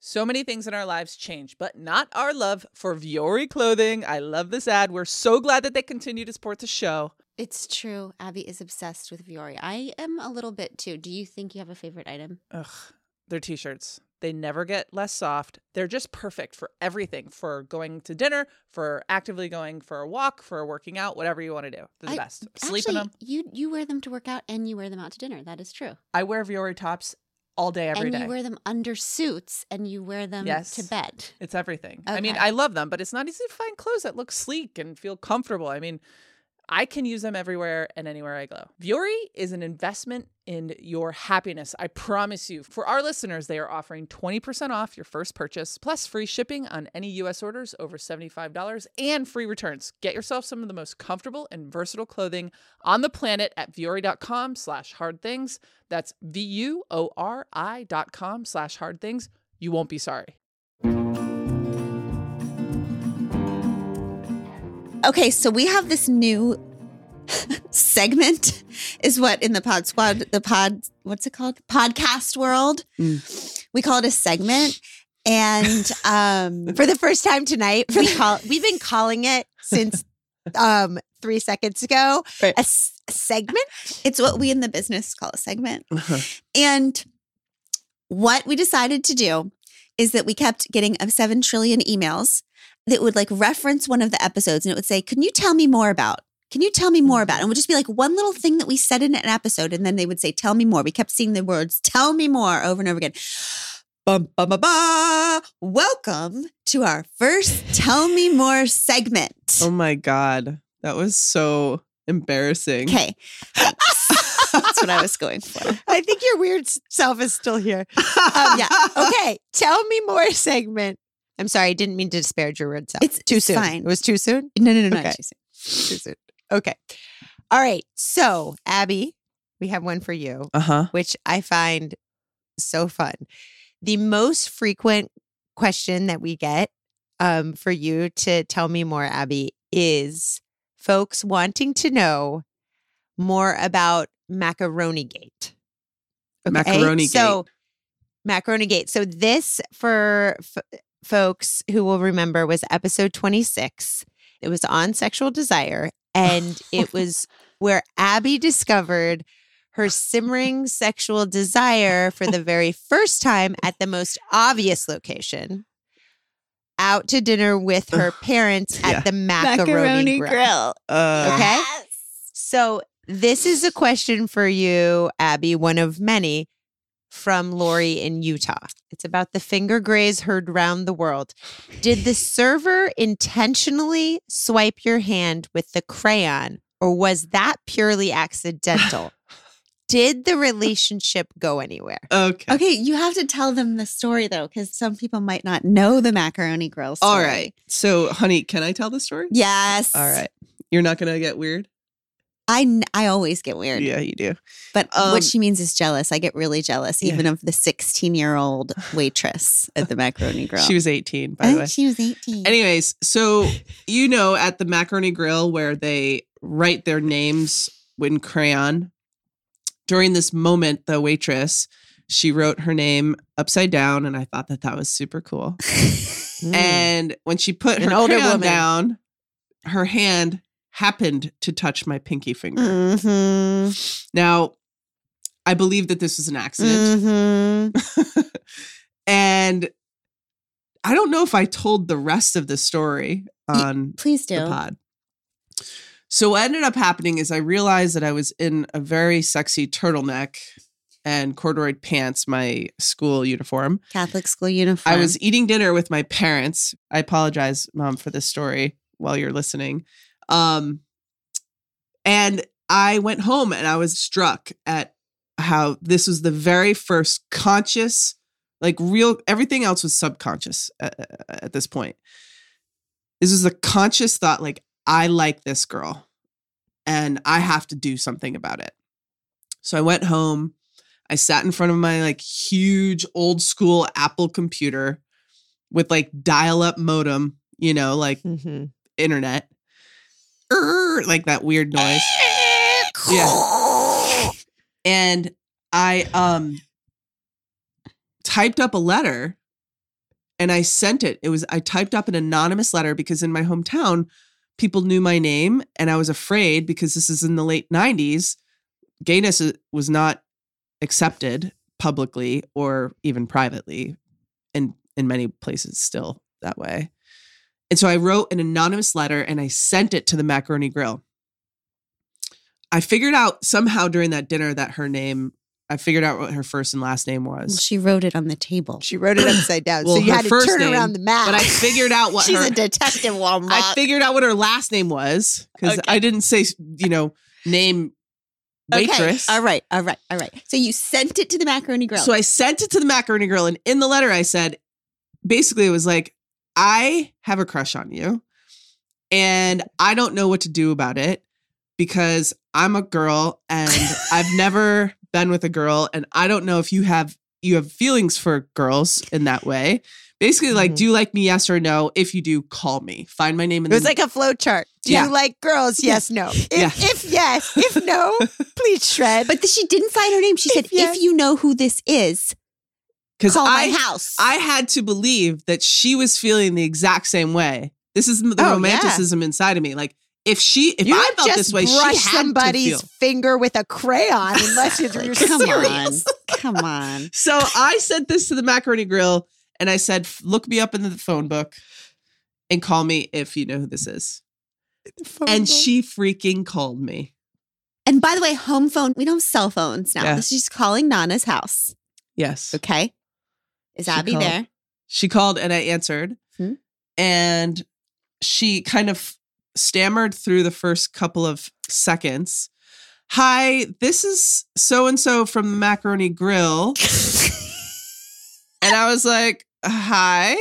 Speaker 2: So many things in our lives change, but not our love for Vuori clothing. I love this ad. We're so glad that they continue to support the show.
Speaker 1: It's true. Abby is obsessed with Vuori. I am a little bit too. Do you think you have a favorite item?
Speaker 2: Ugh, their t-shirts. They never get less soft. They're just perfect for everything. For going to dinner, for actively going for a walk, for working out, whatever you want to do. They're the
Speaker 1: I-
Speaker 2: best. Sleep in
Speaker 1: Actually,
Speaker 2: them.
Speaker 1: You you wear them to work out and you wear them out to dinner. That is true.
Speaker 2: I wear Vuori tops all day, every
Speaker 1: and
Speaker 2: day.
Speaker 1: you wear them under suits and you wear them
Speaker 2: Yes.
Speaker 1: to bed.
Speaker 2: It's everything. I mean, I love them, but it's not easy to find clothes that look sleek and feel comfortable. I mean, I can use them everywhere and anywhere I go. Vuori is an investment in your happiness. I promise you. For our listeners, they are offering 20% off your first purchase, plus free shipping on any US orders over $75 and free returns. Get yourself some of the most comfortable and versatile clothing on the planet at vuori.com slash hard things. That's V-U-O-R-I dot com slash hard things. You won't be sorry.
Speaker 1: Okay, so we have this new segment, is what in the pod squad, the pod, what's it called? Podcast world. We call it a segment. And um,
Speaker 4: For the first time tonight, we call we've been calling it since um three seconds ago.
Speaker 1: Right.
Speaker 4: A s- segment.
Speaker 1: it's what we in the business call a segment.
Speaker 3: Uh-huh.
Speaker 1: And what we decided to do is that we kept getting of 7 trillion emails that would like reference one of the episodes and it would say, Can you tell me more about? Can you tell me more about? And it would just be like one little thing that we said in an episode. And then they would say, Tell me more. We kept seeing the words, Tell me more over and over again. Bum, ba, ba, ba. Welcome to our first Tell Me More segment.
Speaker 3: Oh my God. That was so embarrassing.
Speaker 1: Okay. That's what I was going for.
Speaker 4: I think your weird self is still here. Um, yeah. Okay. Tell me more segment. I'm sorry. I didn't mean to disparage your weird self.
Speaker 1: It's
Speaker 4: too soon.
Speaker 1: fine.
Speaker 4: It was too soon.
Speaker 1: No, no, no, no.
Speaker 4: Okay.
Speaker 1: not too soon.
Speaker 4: Too soon. Okay. All right. So, Abby, we have one for you,
Speaker 3: Uh huh.
Speaker 4: which I find so fun. The most frequent question that we get um, for you to tell me more, Abby, is folks wanting to know more about Macaroni Gate.
Speaker 3: Macaroni
Speaker 4: So, Macaroni Gate. So, this for f- folks who will remember was episode 26. It was on sexual desire, and it was where Abby discovered her simmering sexual desire for the very first time at the most obvious location out to dinner with her parents
Speaker 3: Yeah.
Speaker 4: at the macaroni, grill.
Speaker 3: Uh,
Speaker 4: Okay. So this is a question for you, Abby, one of many from Lori in Utah. It's about the finger graze heard round the world. Did the server intentionally swipe your hand with the crayon, or was that purely accidental? Did the relationship go anywhere?
Speaker 3: Okay.
Speaker 1: Okay, you have to tell them the story though, because some people might not know the macaroni grill story.
Speaker 3: All right. So, honey, can I tell the story?
Speaker 1: Yes.
Speaker 3: All right. You're not going to get weird?
Speaker 1: I I always get weird.
Speaker 3: Yeah, you do.
Speaker 1: But
Speaker 3: Um,
Speaker 1: what she means is jealous. I get really jealous,
Speaker 3: Yeah.
Speaker 1: even of the 16 year old waitress at the macaroni grill.
Speaker 3: She was 18, by
Speaker 1: I
Speaker 3: the way.
Speaker 1: she was 18.
Speaker 3: Anyways, so you know at the macaroni grill where they write their names in crayon. During this moment, the waitress she wrote her name upside down, and I thought that that was super cool.
Speaker 4: Mm.
Speaker 3: And when she put
Speaker 4: An
Speaker 3: her
Speaker 4: older
Speaker 3: crayon
Speaker 4: woman.
Speaker 3: down, her hand happened to touch my pinky finger.
Speaker 1: Mhm.
Speaker 3: Now, I believe that this was an accident.
Speaker 1: Mhm.
Speaker 3: and I don't know if I told the rest of the story on
Speaker 1: Please
Speaker 3: the
Speaker 1: do.
Speaker 3: pod. So what ended up happening is I realized that I was in a very sexy turtleneck and corduroy pants, my school uniform.
Speaker 1: Catholic school uniform.
Speaker 3: I was eating dinner with my parents. I apologize, mom, for this story while you're listening. Um, and I went home and I was struck at how this was the very first conscious, like real, everything else was subconscious at, at this point. This was a conscious thought, like, I like this girl and I have to do something about it. So I went home. I sat in front of my like huge old school Apple computer with like dial up modem, you know, like
Speaker 4: Mhm.
Speaker 3: internet. Like that weird noise. Yeah. And I um typed up a letter and I sent it. It was I typed up an anonymous letter because in my hometown people knew my name and I was afraid because this is in the late 90s gayness was not accepted publicly or even privately and in many places still that way. And so I wrote an anonymous letter and I sent it to the macaroni grill. I figured out somehow during that dinner that her name, I figured out what her first and last name
Speaker 1: Well,
Speaker 3: was.
Speaker 1: she wrote it on the table.
Speaker 4: She wrote it upside down,
Speaker 3: Well,
Speaker 4: so you had to turn
Speaker 3: name,
Speaker 4: around the map.
Speaker 3: But I figured out what
Speaker 1: She's
Speaker 3: her
Speaker 1: a detective, Walmart.
Speaker 3: I figured out what her last name was because I didn't say, you know, name waitress.
Speaker 1: Okay. All right. All right. All right. So you sent it to the macaroni grill.
Speaker 3: So I sent it to the macaroni Grill. and in the letter I said, basically, it was like, I have a crush on you, and I don't know what to do about it because I'm a girl and I've never been with a girl, and I don't know if you have you have feelings for girls in that way. Basically, like,
Speaker 4: Mhm.
Speaker 3: do you like me? Yes or no? If you do, call me. Find my name in
Speaker 4: it was
Speaker 3: the
Speaker 4: like a flow chart. Do
Speaker 3: Yeah.
Speaker 4: you like girls? Yes, no. If,
Speaker 3: Yeah.
Speaker 4: if yes, if no, please shred.
Speaker 1: but she didn't sign her name. She said,
Speaker 4: yes.
Speaker 1: if you know who this is,
Speaker 3: because I
Speaker 1: my house.
Speaker 3: I had to believe that she was feeling the exact same way. This is the
Speaker 4: Oh, yeah.
Speaker 3: romanticism inside of me. Like if she, if
Speaker 4: you
Speaker 3: I felt
Speaker 4: just
Speaker 3: this way, she
Speaker 4: brush
Speaker 3: had
Speaker 4: somebody's
Speaker 3: to feel.
Speaker 4: finger with a crayon unless you're, you're
Speaker 1: Come
Speaker 4: serious.
Speaker 1: on. Come on.
Speaker 3: So I sent this to the macaroni grill, and I said, "Look me up in the phone book, and call me if you know who this is." And she freaking called me.
Speaker 1: And by the way, home phone, we don't have cell phones now.
Speaker 3: Yeah.
Speaker 1: This is just calling Nana's house.
Speaker 3: Yes,
Speaker 1: Okay. Is
Speaker 3: She
Speaker 1: Abby
Speaker 3: called.
Speaker 1: there?
Speaker 3: she called, and I answered,
Speaker 1: Hmm.
Speaker 3: and she kind of stammered through the first couple of seconds. Hi, this is so and so from the Macaroni Grill. and I was like, Hi.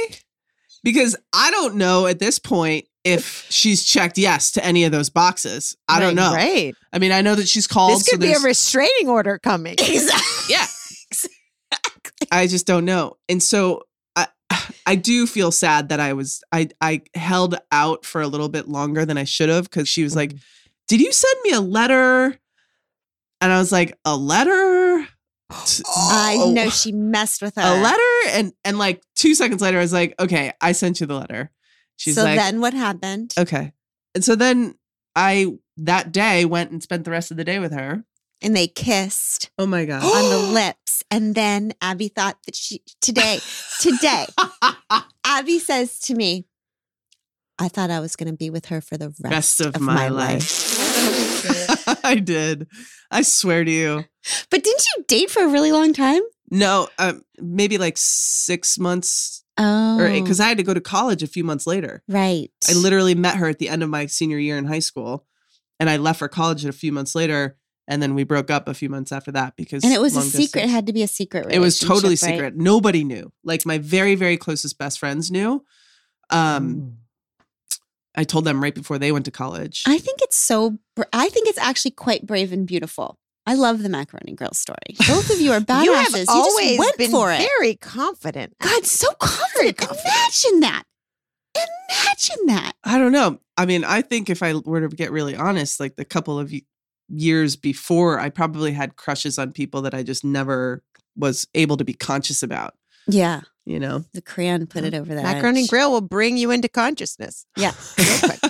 Speaker 3: Because I don't know at this point if she's checked yes to any of those boxes. I don't know.
Speaker 4: Right.
Speaker 3: I mean, I know that she's called.
Speaker 4: This could
Speaker 3: so
Speaker 4: be a restraining order coming.
Speaker 3: yeah. I just don't know. And so I I do feel sad that I was I I held out for a little bit longer than I should have because she was like,
Speaker 4: Mm.
Speaker 3: "Did you send me a letter?" And I was like, "A letter?"
Speaker 1: I
Speaker 3: Oh,
Speaker 1: know she messed with her.
Speaker 3: a letter and and like 2 seconds later I was like, "Okay, I sent you the letter." She's
Speaker 1: so
Speaker 3: like,
Speaker 1: then what happened?
Speaker 3: "Okay." And so then I that day went and spent the rest of the day with her.
Speaker 1: And they kissed
Speaker 3: Oh my god.
Speaker 1: on the lips. And then Abby thought that she, today, today, Abby says to me, I thought I was going to be with her for the rest,
Speaker 3: rest of, my, life. I did. I swear to you.
Speaker 1: But didn't you date for a really long time?
Speaker 3: No, um, maybe like six months
Speaker 1: Oh,
Speaker 3: because I had to go to college a few months later.
Speaker 1: right.
Speaker 3: I literally met her at the end of my senior year in high school, and I left for college a few months later, and then we broke up a few months after that because
Speaker 1: and it was a
Speaker 3: long
Speaker 1: secret. It
Speaker 3: distance.
Speaker 1: had to be a secret.
Speaker 3: It was totally
Speaker 1: right?
Speaker 3: secret. Nobody knew. Like my very very closest best friends knew. Um, I told them right before they went to college.
Speaker 1: I think it's so. I think it's actually quite brave and beautiful. I love the macaroni grill story. Both of you are badasses.
Speaker 4: You have
Speaker 1: You
Speaker 4: always
Speaker 1: just went
Speaker 4: been
Speaker 1: for it.
Speaker 4: very confident.
Speaker 1: God, so confident. Imagine that. Imagine that.
Speaker 3: I don't know. I mean, I think if I were to get really honest, like the couple of y- years before, I probably had crushes on people that I just never was able to be conscious about.
Speaker 1: Yeah,
Speaker 3: You know,
Speaker 1: the crayon put it over that.
Speaker 4: Macaroni
Speaker 1: edge.
Speaker 4: Grill will bring you into consciousness.
Speaker 1: Yeah.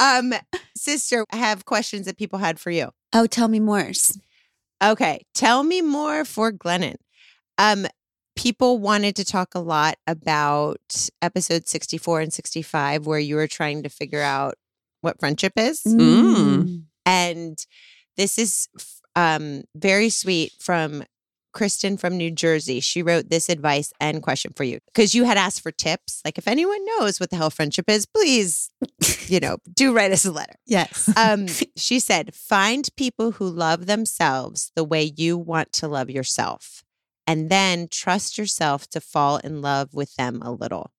Speaker 4: Um, sister, I have questions that people had for you.
Speaker 1: Oh, tell me more.
Speaker 4: Okay, tell me more for Glennon. Um, people wanted to talk a lot about episode 64 and 65 where you were trying to figure out what friendship is.
Speaker 3: Mm.
Speaker 4: And this is um very sweet from Kristen from New Jersey. She wrote this advice and question for you because you had asked for tips. Like, if anyone knows what the hell friendship is, please, you know, do write us a letter.
Speaker 1: Yes.
Speaker 4: Um, she said, find people who love themselves the way you want to love yourself, and then trust yourself to fall in love with them a little.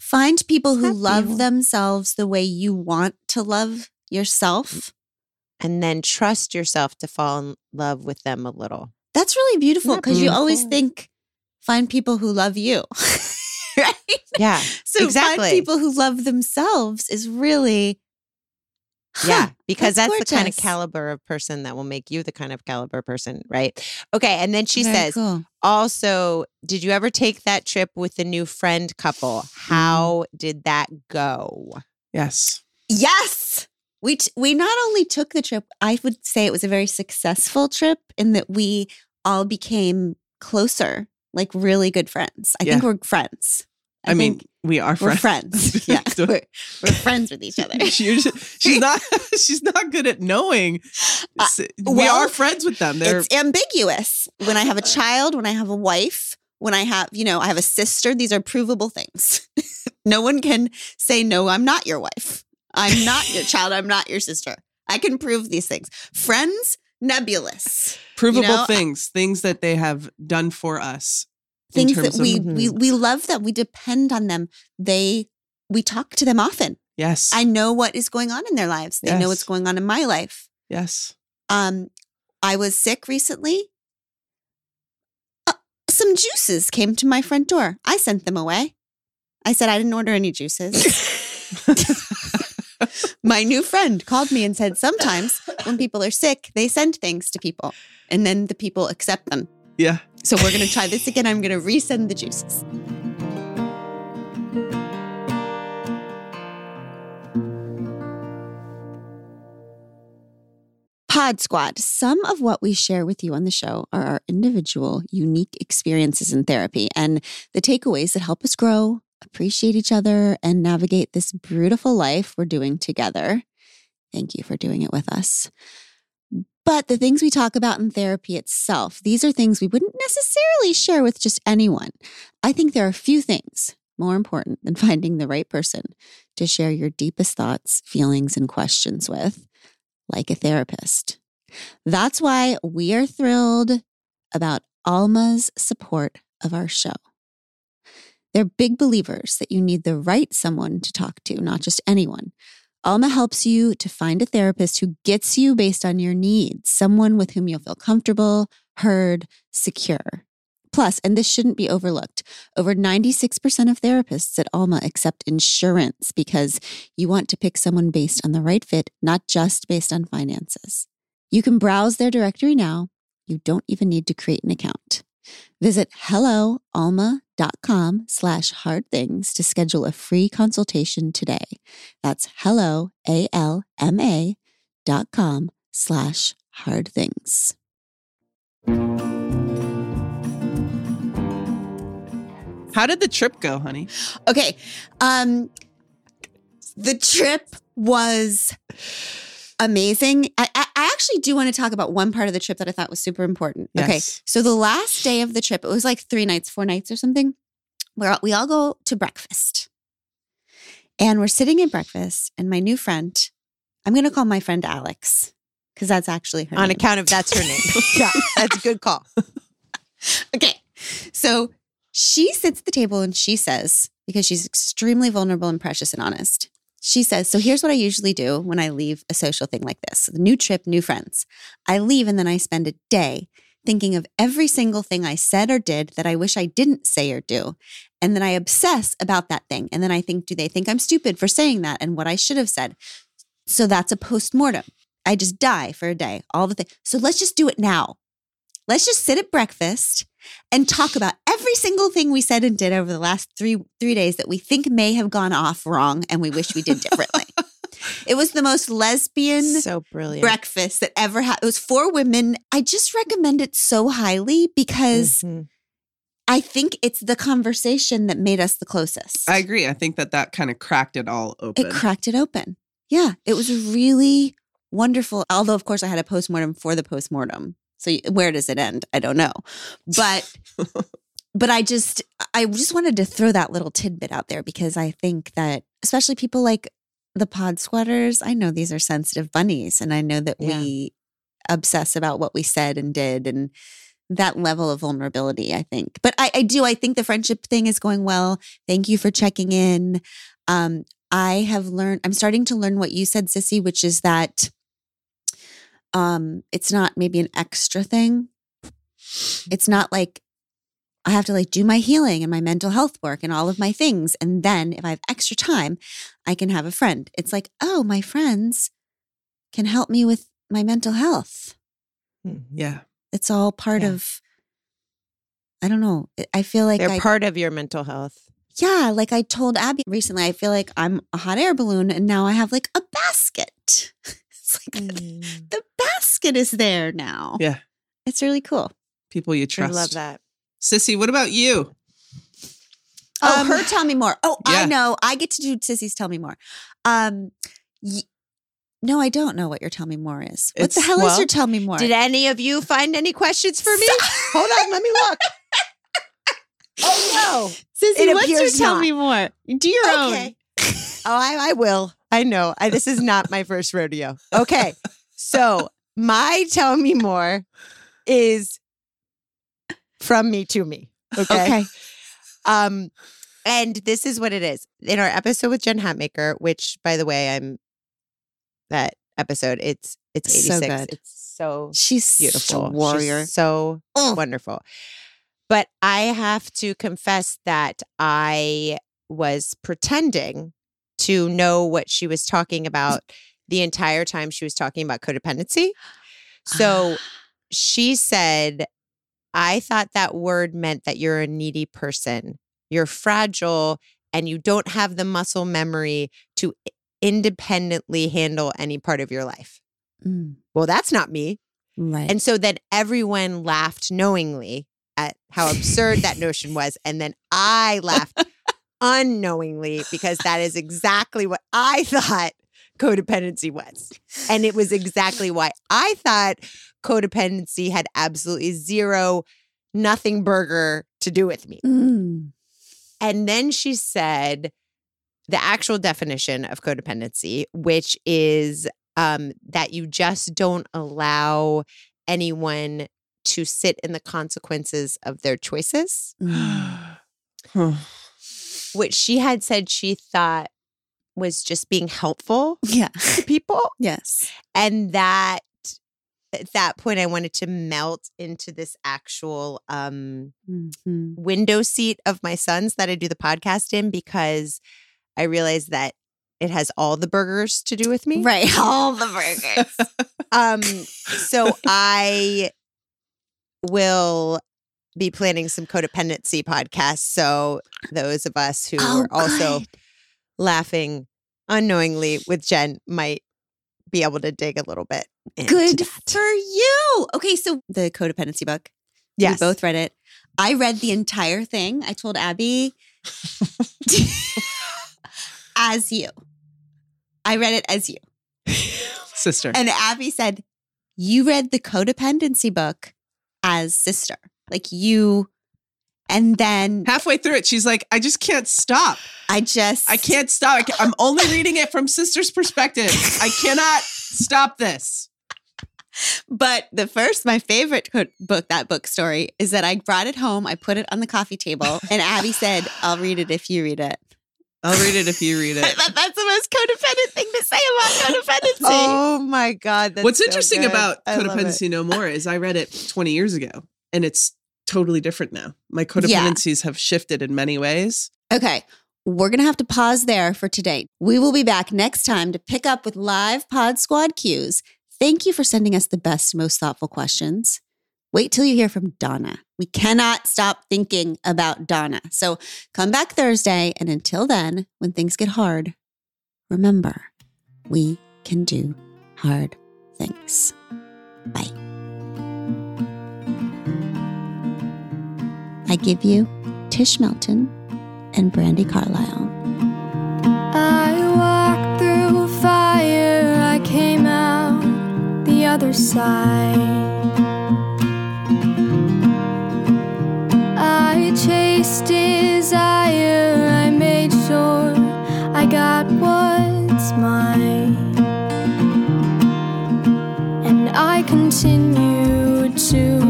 Speaker 1: Find people who love themselves the way you want to love yourself. Mm-hmm.
Speaker 4: And then trust yourself to fall in love with them a little.
Speaker 1: That's really beautiful because you always think find people who love you. right?
Speaker 4: Yeah.
Speaker 1: So
Speaker 4: Exactly.
Speaker 1: find people who love themselves is really
Speaker 4: Yeah, because that's,
Speaker 1: that's
Speaker 4: the kind of caliber of person that will make you the kind of caliber person, right? Okay, and then she
Speaker 1: Very
Speaker 4: says,
Speaker 1: cool.
Speaker 4: also, did you ever take that trip with the new friend couple? Mm-hmm. How did that go?
Speaker 3: Yes.
Speaker 1: Yes. We t- we not only took the trip, I would say it was a very successful trip in that we all became closer, like really good friends. I think we're friends.
Speaker 3: I, mean, we are
Speaker 1: we're
Speaker 3: friends.
Speaker 1: friends. yeah, we're, we're friends with each other.
Speaker 3: She she's not. She's not good at knowing.
Speaker 1: Uh,
Speaker 3: we
Speaker 1: well,
Speaker 3: are friends with them. They're
Speaker 1: It's ambiguous. When I have a child, when I have a wife, when I have, you know, I have a sister, these are provable things. no one can say, no, I'm not your wife. I'm not your child. I'm not your sister. I can prove these things. Friends, nebulous.
Speaker 3: provable
Speaker 1: know,
Speaker 3: things, things that they have done for us. In
Speaker 1: Things that
Speaker 3: terms of-
Speaker 1: we, we we love them. We depend on them. They we talk to them often.
Speaker 3: Yes.
Speaker 1: I know what is going on in their lives. They know what's going on in my life.
Speaker 3: yes.
Speaker 1: Um, I was sick recently. Uh, some juices came to my front door. I sent them away. I said I didn't order any juices. my new friend called me and said sometimes when people are sick, they send things to people and then the people accept them.
Speaker 3: Yeah.
Speaker 1: So we're going to try this again. I'm going to resend the juices. Pod Squad. Some of what we share with you on the show are our individual, unique experiences in therapy and the takeaways that help us grow, appreciate each other, and navigate this beautiful life we're doing together. Thank you for doing it with us. But the things we talk about in therapy itself, these are things we wouldn't necessarily share with just anyone. I think there are a few things more important than finding the right person to share your deepest thoughts, feelings, and questions with, like a therapist. That's why we are thrilled about Alma's support of our show. They're big believers that you need the right someone to talk to, not just anyone. Alma helps you to find a therapist who gets you based on your needs, someone with whom you'll feel comfortable, heard, secure. Plus, and this shouldn't be overlooked, over 96% of therapists at Alma accept insurance because you want to pick someone based on the right fit, not just based on finances. You can browse their directory now. You don't even need to create an account. Visit helloalma.com slash hard things to schedule a free consultation today. That's hello, A-L-M-A dot com slash hard things.
Speaker 3: How did the trip go, honey?
Speaker 1: Okay. Um the trip was amazing. I, I, I actually do want to talk about one part of the trip that I thought was super important. Okay. So the last day of the trip, it was like three nights, four nights or something, where we all go to breakfast. And we're sitting at breakfast, and my new friend, I'm going to call my friend Alex, because that's actually her
Speaker 4: On
Speaker 1: name.
Speaker 4: account of that's her name. yeah, that's a good call.
Speaker 1: Okay. So she sits at the table and she says, because she's extremely vulnerable and precious and honest, she says, So here's what I usually do when I leave a social thing like this new trip, new friends. I leave and then I spend a day thinking of every single thing I said or did that I wish I didn't say or do. And then I obsess about that thing. And then I think, do they think I'm stupid for saying that and what I should have said? So that's a postmortem. I just die for a day, all the things. So let's just do it now. Let's just sit at breakfast and talk about every single thing we said and did over the last three three days that we think may have gone off wrong and we wish we did differently. it was the most lesbian
Speaker 4: So brilliant.
Speaker 1: breakfast that ever happened. It was for women. I just recommend it so highly because
Speaker 4: Mhm.
Speaker 1: I think it's the conversation that made us the closest.
Speaker 3: I agree. I think that that kind of cracked it all open.
Speaker 1: it cracked it open. Yeah, it was really wonderful. Although, of course, I had a postmortem for the postmortem. So where does it end? I don't know. But but I just I just wanted to throw that little tidbit out there because I think that especially people like the pod squatters, I know these are sensitive bunnies and I know that
Speaker 4: Yeah.
Speaker 1: we obsess about what we said and did and that level of vulnerability, I think. But I, I do, I think the friendship thing is going well. Thank you for checking in. Um, I have learned, I'm starting to learn what you said, Sissy, which is that um, it's not maybe an extra thing. It's not like I have to like do my healing and my mental health work and all of my things. And then if I have extra time, I can have a friend. It's like, oh, my friends can help me with my mental health.
Speaker 3: Yeah.
Speaker 1: It's all part
Speaker 4: Yeah.
Speaker 1: of, I don't know. I- I feel like
Speaker 4: They're
Speaker 1: I,
Speaker 4: part of your mental health.
Speaker 1: yeah, like I told Abby recently, I feel like I'm a hot air balloon and now I have like a basket. it's like
Speaker 4: Mm.
Speaker 1: the basket is there now.
Speaker 3: Yeah.
Speaker 1: It's really cool.
Speaker 3: People you trust.
Speaker 4: I love that.
Speaker 3: Sissy, what about you?
Speaker 1: Oh,
Speaker 4: Um,
Speaker 1: her tell me more. Oh, I know. I get to do Sissy's tell me more. Um y- no, I don't know what your tell me more is. What the
Speaker 3: It's-
Speaker 1: hell is your tell me more?
Speaker 4: Did any of you find any questions for me? Hold on, let me look. Oh no,
Speaker 1: Sissy,
Speaker 4: it
Speaker 1: what's your tell
Speaker 4: not.
Speaker 1: me more? Do your
Speaker 4: no.
Speaker 1: own.
Speaker 4: Okay. Oh, I, I will. I know. I, this is not my first rodeo. Okay. So my tell me more is from me to me. Okay.
Speaker 1: Okay.
Speaker 4: Um, and this is what it is. In our episode with Jen Hatmaker, which by the way, I'm that episode, it's it's
Speaker 1: So
Speaker 4: 86.
Speaker 1: good.
Speaker 4: It's so
Speaker 1: She's
Speaker 4: beautiful.
Speaker 1: a
Speaker 4: She's
Speaker 1: warrior.
Speaker 4: so wonderful. But I have to confess that I was pretending to know what she was talking about the entire time she was talking about codependency. So she said, I thought that word meant that you're a needy person. You're fragile and you don't have the muscle memory to independently handle any part of your life.
Speaker 1: Mm,
Speaker 4: Well, that's not me.
Speaker 1: right.
Speaker 4: And so then everyone laughed knowingly at how absurd that notion was. And then I laughed unknowingly because that is exactly what I thought codependency was. And it was exactly why I thought codependency had absolutely zero, nothing burger to do with me.
Speaker 1: Mm,
Speaker 4: And then she said the actual definition of codependency, which is um, that you just don't allow anyone to sit in the consequences of their choices,
Speaker 1: mm.
Speaker 3: Huh.
Speaker 4: Which she had said she thought was just being helpful
Speaker 1: Yeah.
Speaker 4: to people.
Speaker 1: Yes.
Speaker 4: And that at that point, I wanted to melt into this actual um,
Speaker 1: Mhm.
Speaker 4: window seat of my son's that I do the podcast in because I realized that it has all the burgers to do with me.
Speaker 1: Right. All the burgers.
Speaker 4: Um, so I will be planning some codependency podcasts. So those of us who
Speaker 1: Oh,
Speaker 4: are also laughing unknowingly with Jen might be able to dig a little bit.
Speaker 1: Good
Speaker 4: that.
Speaker 1: for you. Okay, so the codependency book.
Speaker 4: Yes.
Speaker 1: We both read it. I read the entire thing. I told Abby as you. I read it as you.
Speaker 3: Sister.
Speaker 1: And Abby said, You read the codependency book as sister. Like you. And then
Speaker 3: Halfway through it, she's like, I just can't stop.
Speaker 1: I just.
Speaker 3: I can't stop. I ca- I'm only reading it from sister's perspective. I cannot stop this.
Speaker 1: But the first, my favorite book, that book story, is that I brought it home. I put it on the coffee table, and Abby said, I'll read it if you read it.
Speaker 3: I'll read it if you read it.
Speaker 1: thought that's the most codependent thing to say about codependency.
Speaker 4: Oh my God. That's
Speaker 3: What's
Speaker 4: so
Speaker 3: interesting
Speaker 4: good.
Speaker 3: about
Speaker 4: I
Speaker 3: codependency no more is I read it 20 years ago and it's totally different now. My
Speaker 1: Yeah.
Speaker 3: codependencies have shifted in many ways.
Speaker 1: Okay. We're going to have to pause there for today. We will be back next time to pick up with live Pod Squad cues. Thank you for sending us the best, most thoughtful questions. Wait till you hear from Donna. We cannot stop thinking about Donna. So come back Thursday. And until then, when things get hard, remember, we can do hard things. Bye. I give you Tish Melton and Brandi Carlile.
Speaker 5: I walked through fire, I came out the other side. I chased desire, I made sure I got what's mine. And I continued to.